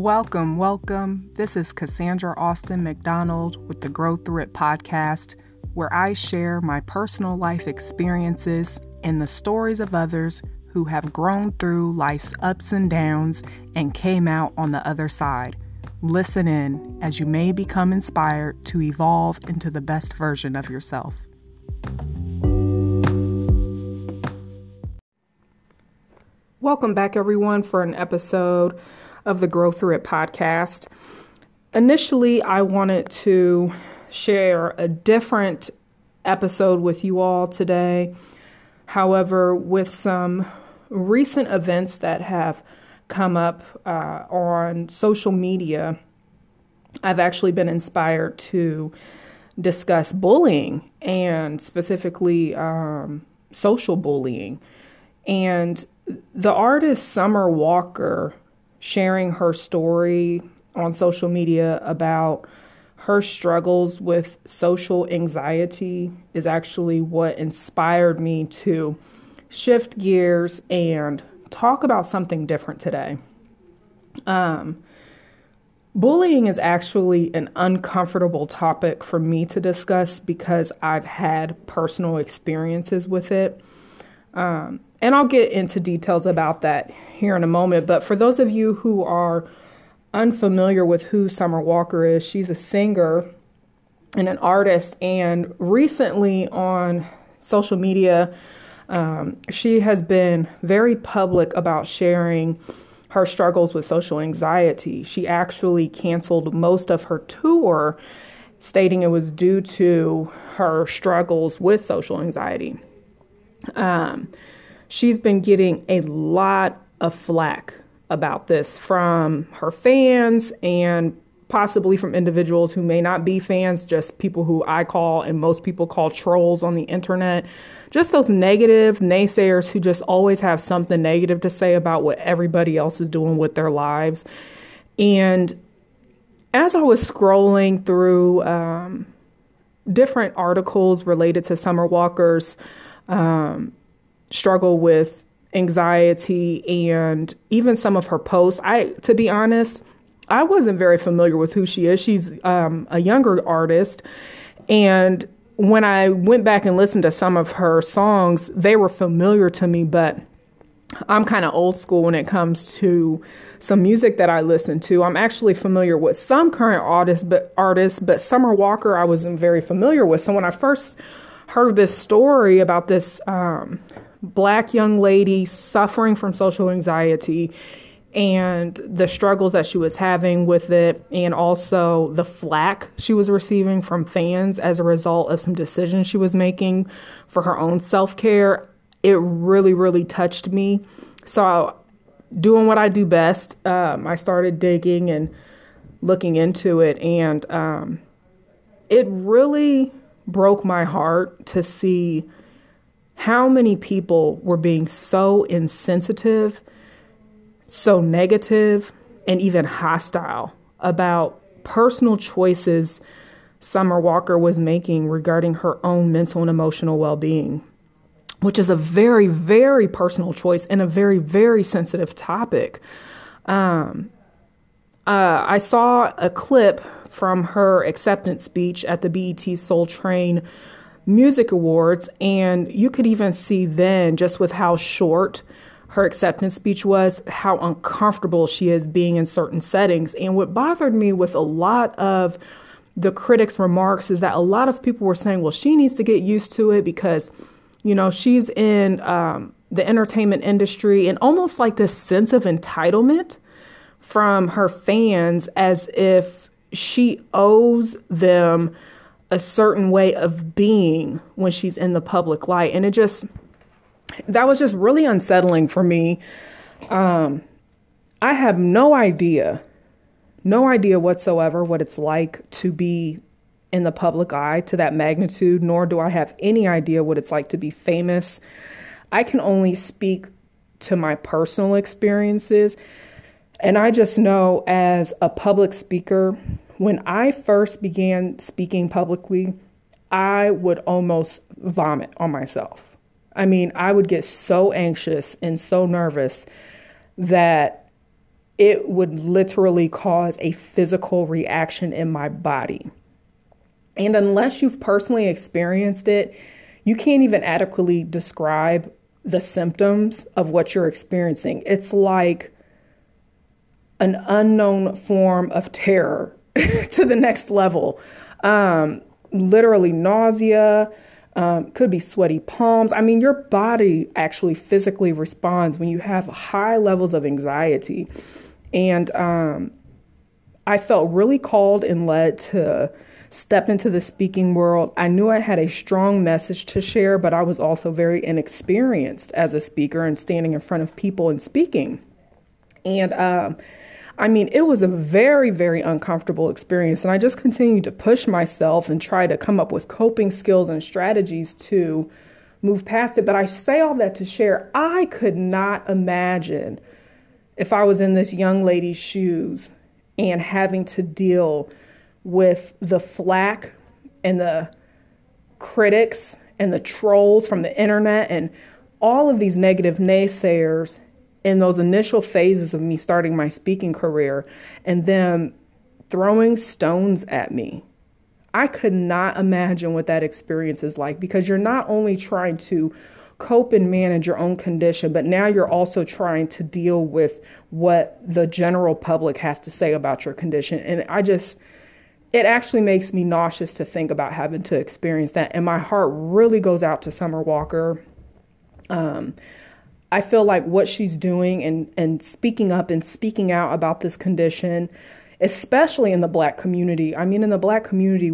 Welcome, welcome. This is Cassandra Austin McDonald with the Grow Through It podcast, where I share my personal life experiences and the stories of others who have grown through life's ups and downs and came out on the other side. Listen in as you may become inspired to evolve into the best version of yourself. Welcome back, everyone, for an episode of the Grow Through It podcast. Initially, I wanted to share a different episode with you all today. However, with some recent events that have come up uh, on social media, I've actually been inspired to discuss bullying and specifically um, social bullying. And the artist Summer Walker sharing her story on social media about her struggles with social anxiety is actually what inspired me to shift gears and talk about something different today. Um, bullying is actually an uncomfortable topic for me to discuss because I've had personal experiences with it. Um, and I'll get into details about that here in a moment. But for those of you who are unfamiliar with who Summer Walker is, she's a singer and an artist. And recently on social media, um, she has been very public about sharing her struggles with social anxiety. She actually canceled most of her tour, stating it was due to her struggles with social anxiety. Um, she's been getting a lot of flack about this from her fans and possibly from individuals who may not be fans, just people who I call and most people call trolls on the internet. Just those negative naysayers who just always have something negative to say about what everybody else is doing with their lives. And as I was scrolling through um, different articles related to Summer Walker's um, struggle with anxiety and even some of her posts. I, to be honest, I wasn't very familiar with who she is. She's um, a younger artist, and when I went back and listened to some of her songs, they were familiar to me, but I'm kind of old school when it comes to some music that I listen to. I'm actually familiar with some current artists, but artists, but Summer Walker I wasn't very familiar with. So when I first heard this story about this um, black young lady suffering from social anxiety and the struggles that she was having with it, and also the flack she was receiving from fans as a result of some decisions she was making for her own self care, it really, really touched me. So, doing what I do best, um, I started digging and looking into it, and um, it really broke my heart to see how many people were being so insensitive, so negative, and even hostile about personal choices Summer Walker was making regarding her own mental and emotional well being, which is a very, very personal choice and a very, very sensitive topic. Um, uh, I saw a clip from her acceptance speech at the BET Soul Train music awards. And you could even see then, just with how short her acceptance speech was, how uncomfortable she is being in certain settings. And what bothered me with a lot of the critics' remarks is that a lot of people were saying, well, she needs to get used to it because, you know, she's in um, the entertainment industry and almost like this sense of entitlement from her fans as if she owes them a certain way of being when she's in the public light. And it just, that was just really unsettling for me. Um, I have no idea, no idea whatsoever what it's like to be in the public eye to that magnitude, nor do I have any idea what it's like to be famous. I can only speak to my personal experiences. And I just know as a public speaker, when I first began speaking publicly, I would almost vomit on myself. I mean, I would get so anxious and so nervous that it would literally cause a physical reaction in my body. And unless you've personally experienced it, you can't even adequately describe the symptoms of what you're experiencing. It's like an unknown form of terror to the next level. Um, literally nausea, um, could be sweaty palms. I mean, your body actually physically responds when you have high levels of anxiety. And um, I felt really called and led to step into the speaking world. I knew I had a strong message to share, but I was also very inexperienced as a speaker and standing in front of people and speaking. And um, I mean, it was a very, very uncomfortable experience. And I just continued to push myself and try to come up with coping skills and strategies to move past it. But I say all that to share, I could not imagine if I was in this young lady's shoes and having to deal with the flack and the critics and the trolls from the internet and all of these negative naysayers in those initial phases of me starting my speaking career and them throwing stones at me. I could not imagine what that experience is like because you're not only trying to cope and manage your own condition, but now you're also trying to deal with what the general public has to say about your condition. And I just, it actually makes me nauseous to think about having to experience that. And my heart really goes out to Summer Walker. Um, I feel like what she's doing and, and speaking up and speaking out about this condition, especially in the black community. I mean, in the black community,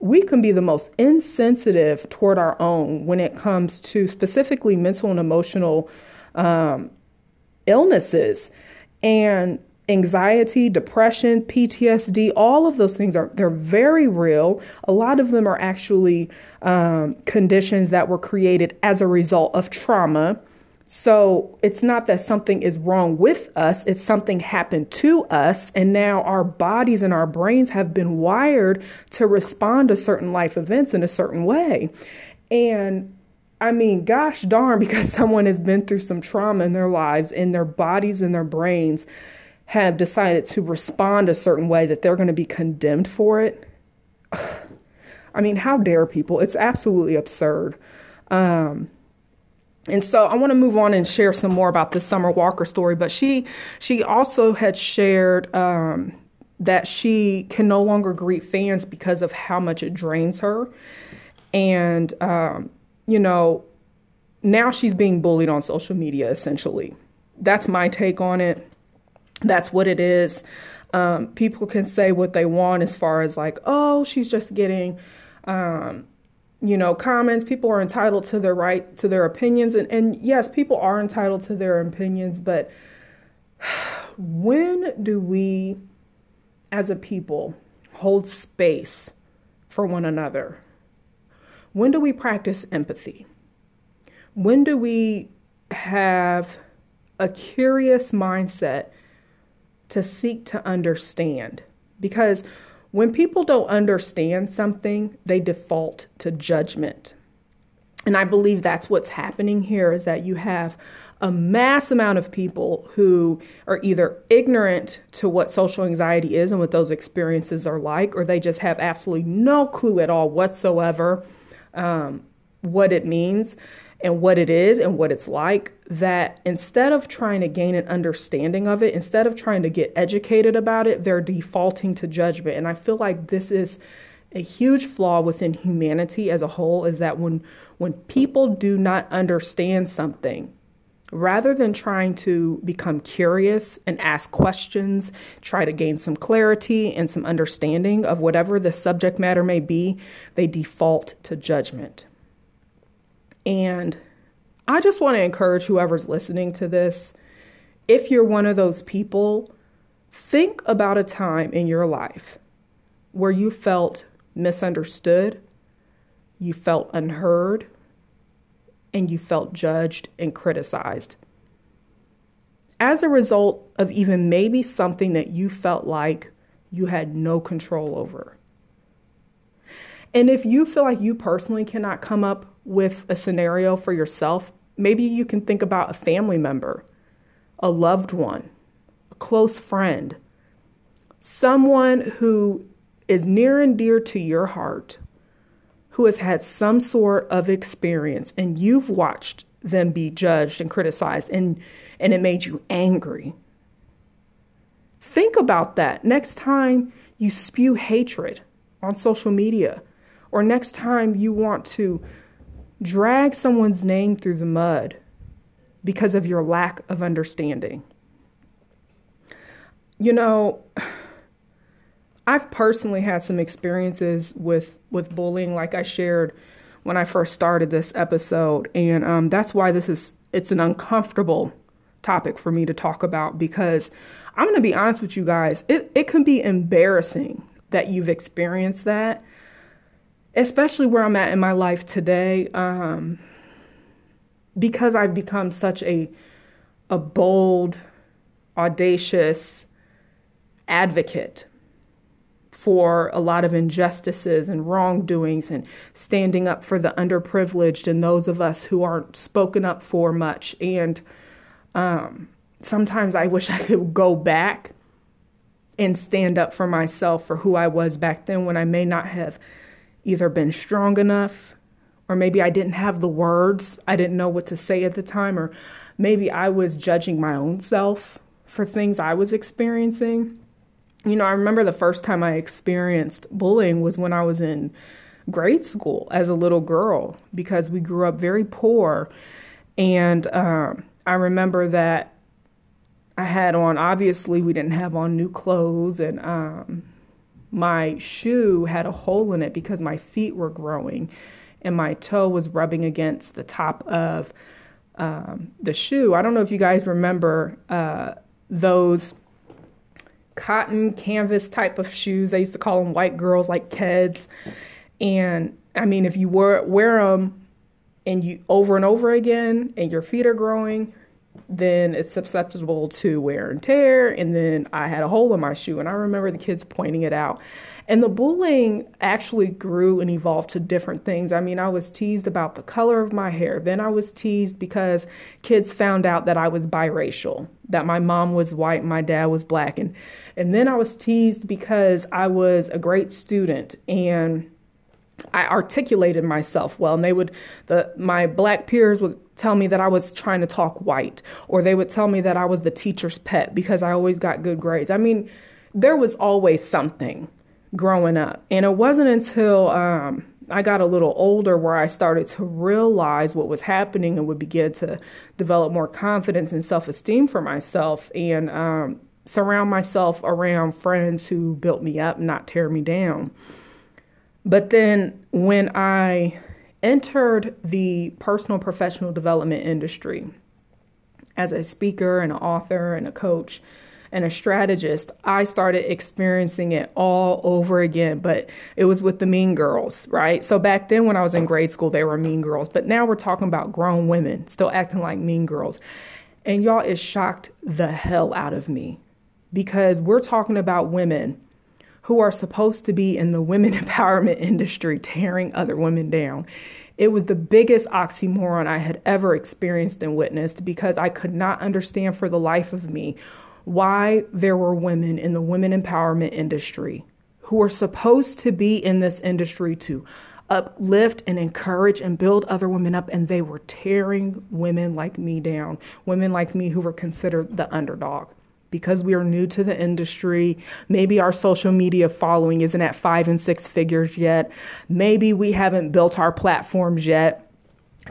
we can be the most insensitive toward our own when it comes to specifically mental and emotional um, illnesses and anxiety, depression, PTSD. All of those things are they're very real. A lot of them are actually um, conditions that were created as a result of trauma so it's not that something is wrong with us, it's something happened to us. And now our bodies and our brains have been wired to respond to certain life events in a certain way. And I mean, gosh darn, because someone has been through some trauma in their lives and their bodies and their brains have decided to respond a certain way that they're going to be condemned for it. I mean, how dare people? It's absolutely absurd. Um, and so I want to move on and share some more about this Summer Walker story. But she she also had shared um, that she can no longer greet fans because of how much it drains her, and um, you know now she's being bullied on social media. Essentially, that's my take on it. That's what it is. Um, people can say what they want as far as like, oh, she's just getting um, you know, comments. People are entitled to their right to their opinions. And, and yes, people are entitled to their opinions, but when do we as a people hold space for one another? When do we practice empathy? When do we have a curious mindset to seek to understand? Because when people don't understand something, they default to judgment. And I believe that's what's happening here is that you have a mass amount of people who are either ignorant to what social anxiety is and what those experiences are like, or they just have absolutely no clue at all whatsoever um, what it means and what it is and what it's like that instead of trying to gain an understanding of it, instead of trying to get educated about it, they're defaulting to judgment. And I feel like this is a huge flaw within humanity as a whole is that when when people do not understand something, rather than trying to become curious and ask questions, try to gain some clarity and some understanding of whatever the subject matter may be, they default to judgment. And I just want to encourage whoever's listening to this if you're one of those people, think about a time in your life where you felt misunderstood, you felt unheard, and you felt judged and criticized. As a result of even maybe something that you felt like you had no control over. And if you feel like you personally cannot come up with a scenario for yourself, maybe you can think about a family member, a loved one, a close friend, someone who is near and dear to your heart, who has had some sort of experience, and you've watched them be judged and criticized, and, and it made you angry. Think about that next time you spew hatred on social media, or next time you want to drag someone's name through the mud because of your lack of understanding. You know, I've personally had some experiences with with bullying, like I shared when I first started this episode, and um, that's why this is it's an uncomfortable topic for me to talk about because I'm going to be honest with you guys, it it can be embarrassing that you've experienced that, especially where I'm at in my life today, um, because I've become such a a bold, audacious advocate for a lot of injustices and wrongdoings and standing up for the underprivileged and those of us who aren't spoken up for much. And um, sometimes I wish I could go back and stand up for myself for who I was back then when I may not have either been strong enough or maybe I didn't have the words. I didn't know what to say at the time, or maybe I was judging my own self for things I was experiencing. You know, I remember the first time I experienced bullying was when I was in grade school as a little girl because we grew up very poor. And um, I remember that I had on, obviously, we didn't have on new clothes, and um, my shoe had a hole in it because my feet were growing, and my toe was rubbing against the top of um, the shoe. I don't know if you guys remember uh, those cotton canvas type of shoes. I used to call them white girls, like Keds. And I mean, if you wear wear them and you over and over again, and your feet are growing, then it's susceptible to wear and tear. And then I had a hole in my shoe, and I remember the kids pointing it out. And the bullying actually grew and evolved to different things. I mean, I was teased about the color of my hair. Then I was teased because kids found out that I was biracial, that my mom was white, my dad was black. And, and then I was teased because I was a great student and I articulated myself well, and they would the my black peers would tell me that I was trying to talk white, or they would tell me that I was the teacher's pet because I always got good grades. I mean, there was always something growing up, and it wasn't until um, I got a little older where I started to realize what was happening and would begin to develop more confidence and self esteem for myself and um, surround myself around friends who built me up, not tear me down. But then when I entered the personal professional development industry as a speaker and an author and a coach and a strategist, I started experiencing it all over again. But it was with the mean girls, right? So back then, when I was in grade school, they were mean girls. But now we're talking about grown women still acting like mean girls. And y'all, it shocked the hell out of me because we're talking about women who are supposed to be in the women empowerment industry tearing other women down. It was the biggest oxymoron I had ever experienced and witnessed because I could not understand for the life of me why there were women in the women empowerment industry who were supposed to be in this industry to uplift and encourage and build other women up, and they were tearing women like me down, women like me who were considered the underdog because we are new to the industry. Maybe our social media following isn't at five and six figures yet. Maybe we haven't built our platforms yet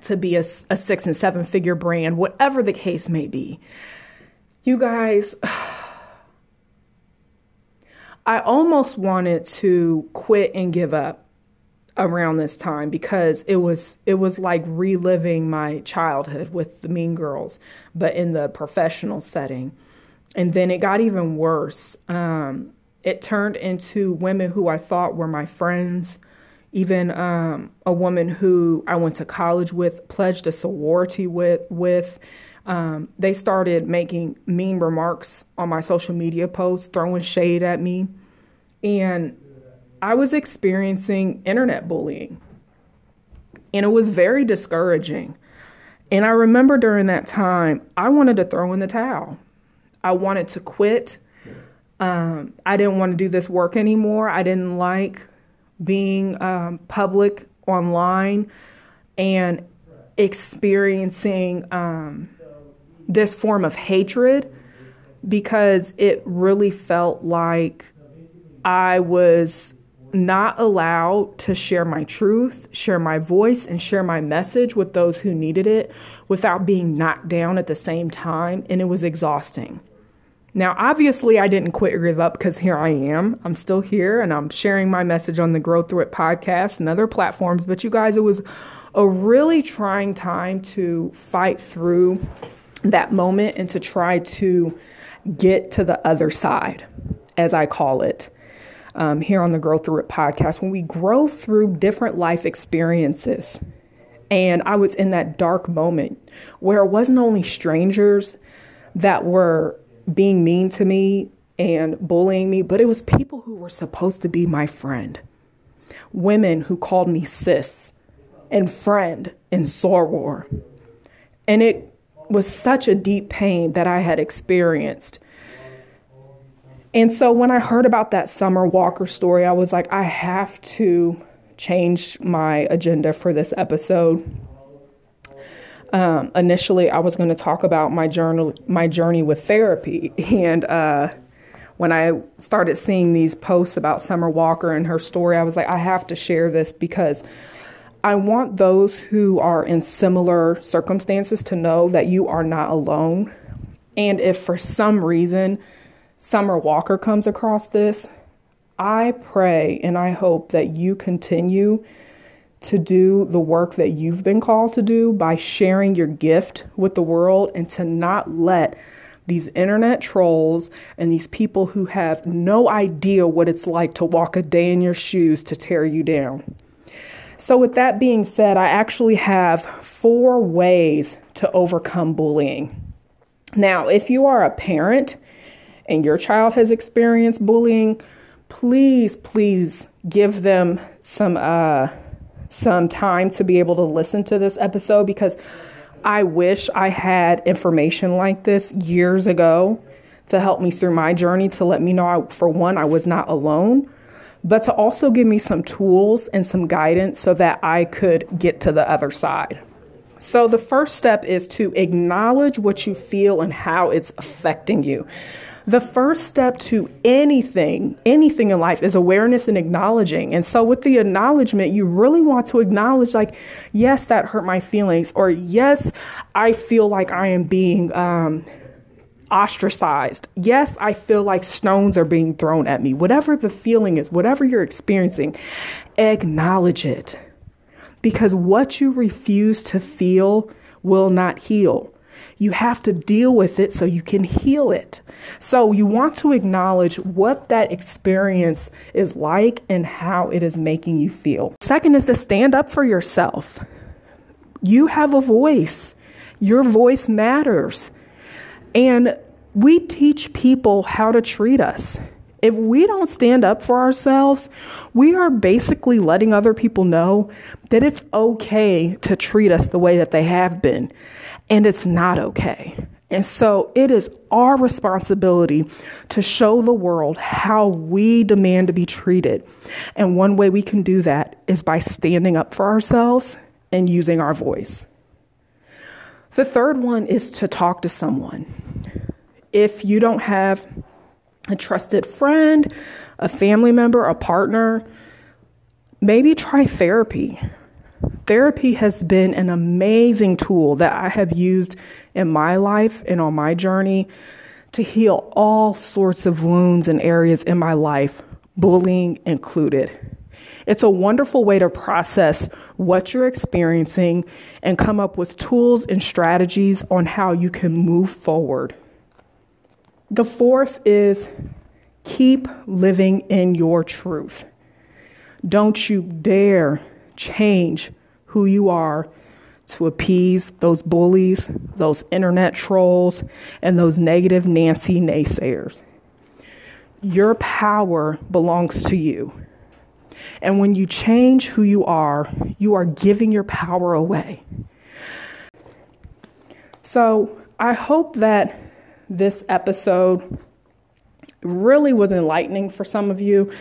to be a, a six and seven figure brand, whatever the case may be. You guys, I almost wanted to quit and give up around this time because it was it was like reliving my childhood with the mean girls but in the professional setting and then it got even worse. Um, it turned into women who I thought were my friends. Even um, a woman who I went to college with, pledged a sorority with, with. Um, they started making mean remarks on my social media posts, throwing shade at me. And I was experiencing internet bullying. And it was very discouraging. And I remember during that time, I wanted to throw in the towel. I wanted to quit. Um, I didn't want to do this work anymore. I didn't like being um, public online and experiencing um, this form of hatred because it really felt like I was not allowed to share my truth, share my voice, and share my message with those who needed it without being knocked down at the same time. And it was exhausting. Now, obviously, I didn't quit or give up because here I am. I'm still here and I'm sharing my message on the Grow Through It podcast and other platforms. But you guys, it was a really trying time to fight through that moment and to try to get to the other side, as I call it um, here on the Grow Through It podcast, when we grow through different life experiences. And I was in that dark moment where it wasn't only strangers that were being mean to me and bullying me, but it was people who were supposed to be my friend. Women who called me sis and friend and soror. And it was such a deep pain that I had experienced and so when I heard about that Summer Walker story, I was like, I have to change my agenda for this episode. Um, initially, I was going to talk about my journey, my journey with therapy, and uh, when I started seeing these posts about Summer Walker and her story, I was like, I have to share this because I want those who are in similar circumstances to know that you are not alone. And if for some reason Summer Walker comes across this, I pray and I hope that you continue to do the work that you've been called to do by sharing your gift with the world and to not let these internet trolls and these people who have no idea what it's like to walk a day in your shoes to tear you down. So, with that being said, I actually have four ways to overcome bullying. Now, if you are a parent, and your child has experienced bullying, please, please give them some uh, some time to be able to listen to this episode because I wish I had information like this years ago to help me through my journey to let me know I, for one I was not alone but to also give me some tools and some guidance so that I could get to the other side. So, the first step is to acknowledge what you feel and how it's affecting you. The first step to anything, anything in life is awareness and acknowledging. And so with the acknowledgement, you really want to acknowledge like, yes, that hurt my feelings, or yes, I feel like I am being um, ostracized. Yes, I feel like stones are being thrown at me. Whatever the feeling is, whatever you're experiencing, acknowledge it. Because what you refuse to feel will not heal. You have to deal with it so you can heal it. So you want to acknowledge what that experience is like and how it is making you feel. Second is to stand up for yourself. You have a voice, your voice matters. And we teach people how to treat us. If we don't stand up for ourselves, we are basically letting other people know that it's okay to treat us the way that they have been and it's not okay. And so it is our responsibility to show the world how we demand to be treated. And one way we can do that is by standing up for ourselves and using our voice. The third one is to talk to someone. If you don't have a trusted friend, a family member, a partner, maybe try therapy. Therapy has been an amazing tool that I have used in my life and on my journey to heal all sorts of wounds and areas in my life, bullying included. It's a wonderful way to process what you're experiencing and come up with tools and strategies on how you can move forward. The fourth is keep living in your truth. Don't you dare change who you are to appease those bullies, those internet trolls, and those negative Nancy naysayers. Your power belongs to you. And when you change who you are, you are giving your power away. So I hope that this episode really was enlightening for some of you.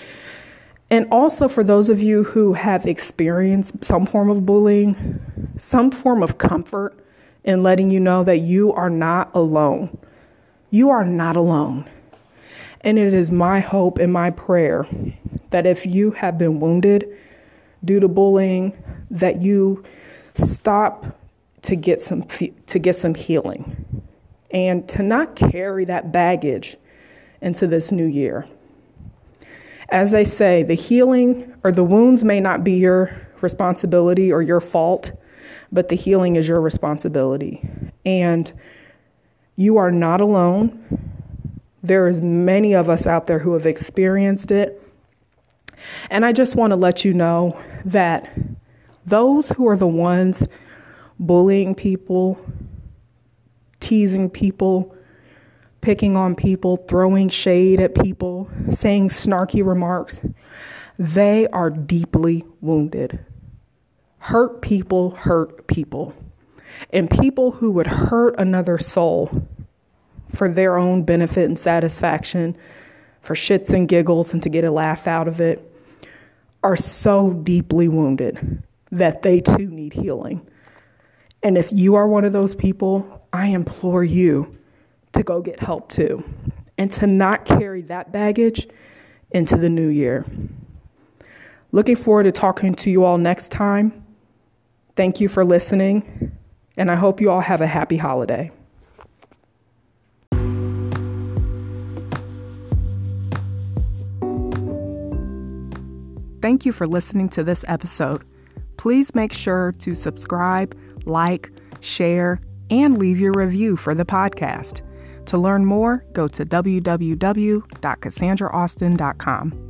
And also for those of you who have experienced some form of bullying, some form of comfort in letting you know that you are not alone. You are not alone. And it is my hope and my prayer that if you have been wounded due to bullying, that you stop to get some to get some healing and to not carry that baggage into this new year. As they say, the healing or the wounds may not be your responsibility or your fault, but the healing is your responsibility. And you are not alone. There is many of us out there who have experienced it. And I just want to let you know that those who are the ones bullying people, teasing people, picking on people, throwing shade at people, saying snarky remarks, they are deeply wounded. Hurt people hurt people. And people who would hurt another soul for their own benefit and satisfaction, for shits and giggles and to get a laugh out of it, are so deeply wounded that they too need healing. And if you are one of those people, I implore you to go get help too and to not carry that baggage into the new year. Looking forward to talking to you all next time. Thank you for listening, and I hope you all have a happy holiday. Thank you for listening to this episode. Please make sure to subscribe, like, share, and leave your review for the podcast. To learn more, go to www.cassandraaustin.com.